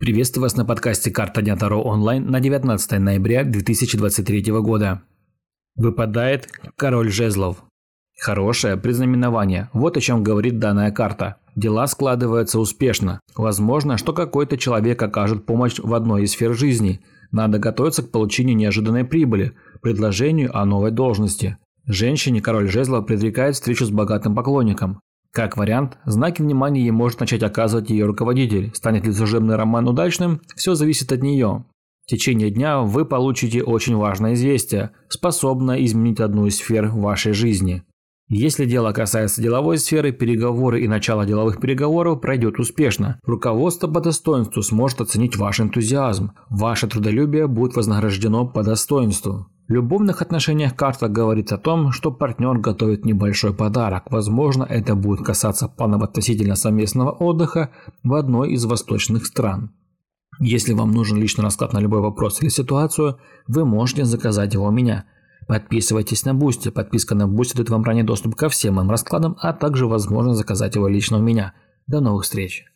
Приветствую вас на подкасте «Карта Дня Таро онлайн» на 19 ноября 2023 года. Выпадает король жезлов. Хорошее предзнаменование. Вот о чем говорит данная карта. Дела складываются успешно. Возможно, что какой-то человек окажет помощь в одной из сфер жизни. Надо готовиться к получению неожиданной прибыли, предложению о новой должности. Женщине король жезлов предрекает встречу с богатым поклонником. Как вариант, знаки внимания ей может начать оказывать ее руководитель. Станет ли служебный роман удачным, все зависит от нее. В течение дня вы получите очень важное известие, способное изменить одну из сфер вашей жизни. Если дело касается деловой сферы, переговоры и начало деловых переговоров пройдет успешно. Руководство по достоинству сможет оценить ваш энтузиазм. Ваше трудолюбие будет вознаграждено по достоинству. В любовных отношениях карта говорит о том, что партнер готовит небольшой подарок. Возможно, это будет касаться планов относительно совместного отдыха в одной из восточных стран. Если вам нужен личный расклад на любой вопрос или ситуацию, вы можете заказать его у меня. Подписывайтесь на Boosty. Подписка на Boosty дает вам ранний доступ ко всем моим раскладам, а также возможность заказать его лично у меня. До новых встреч!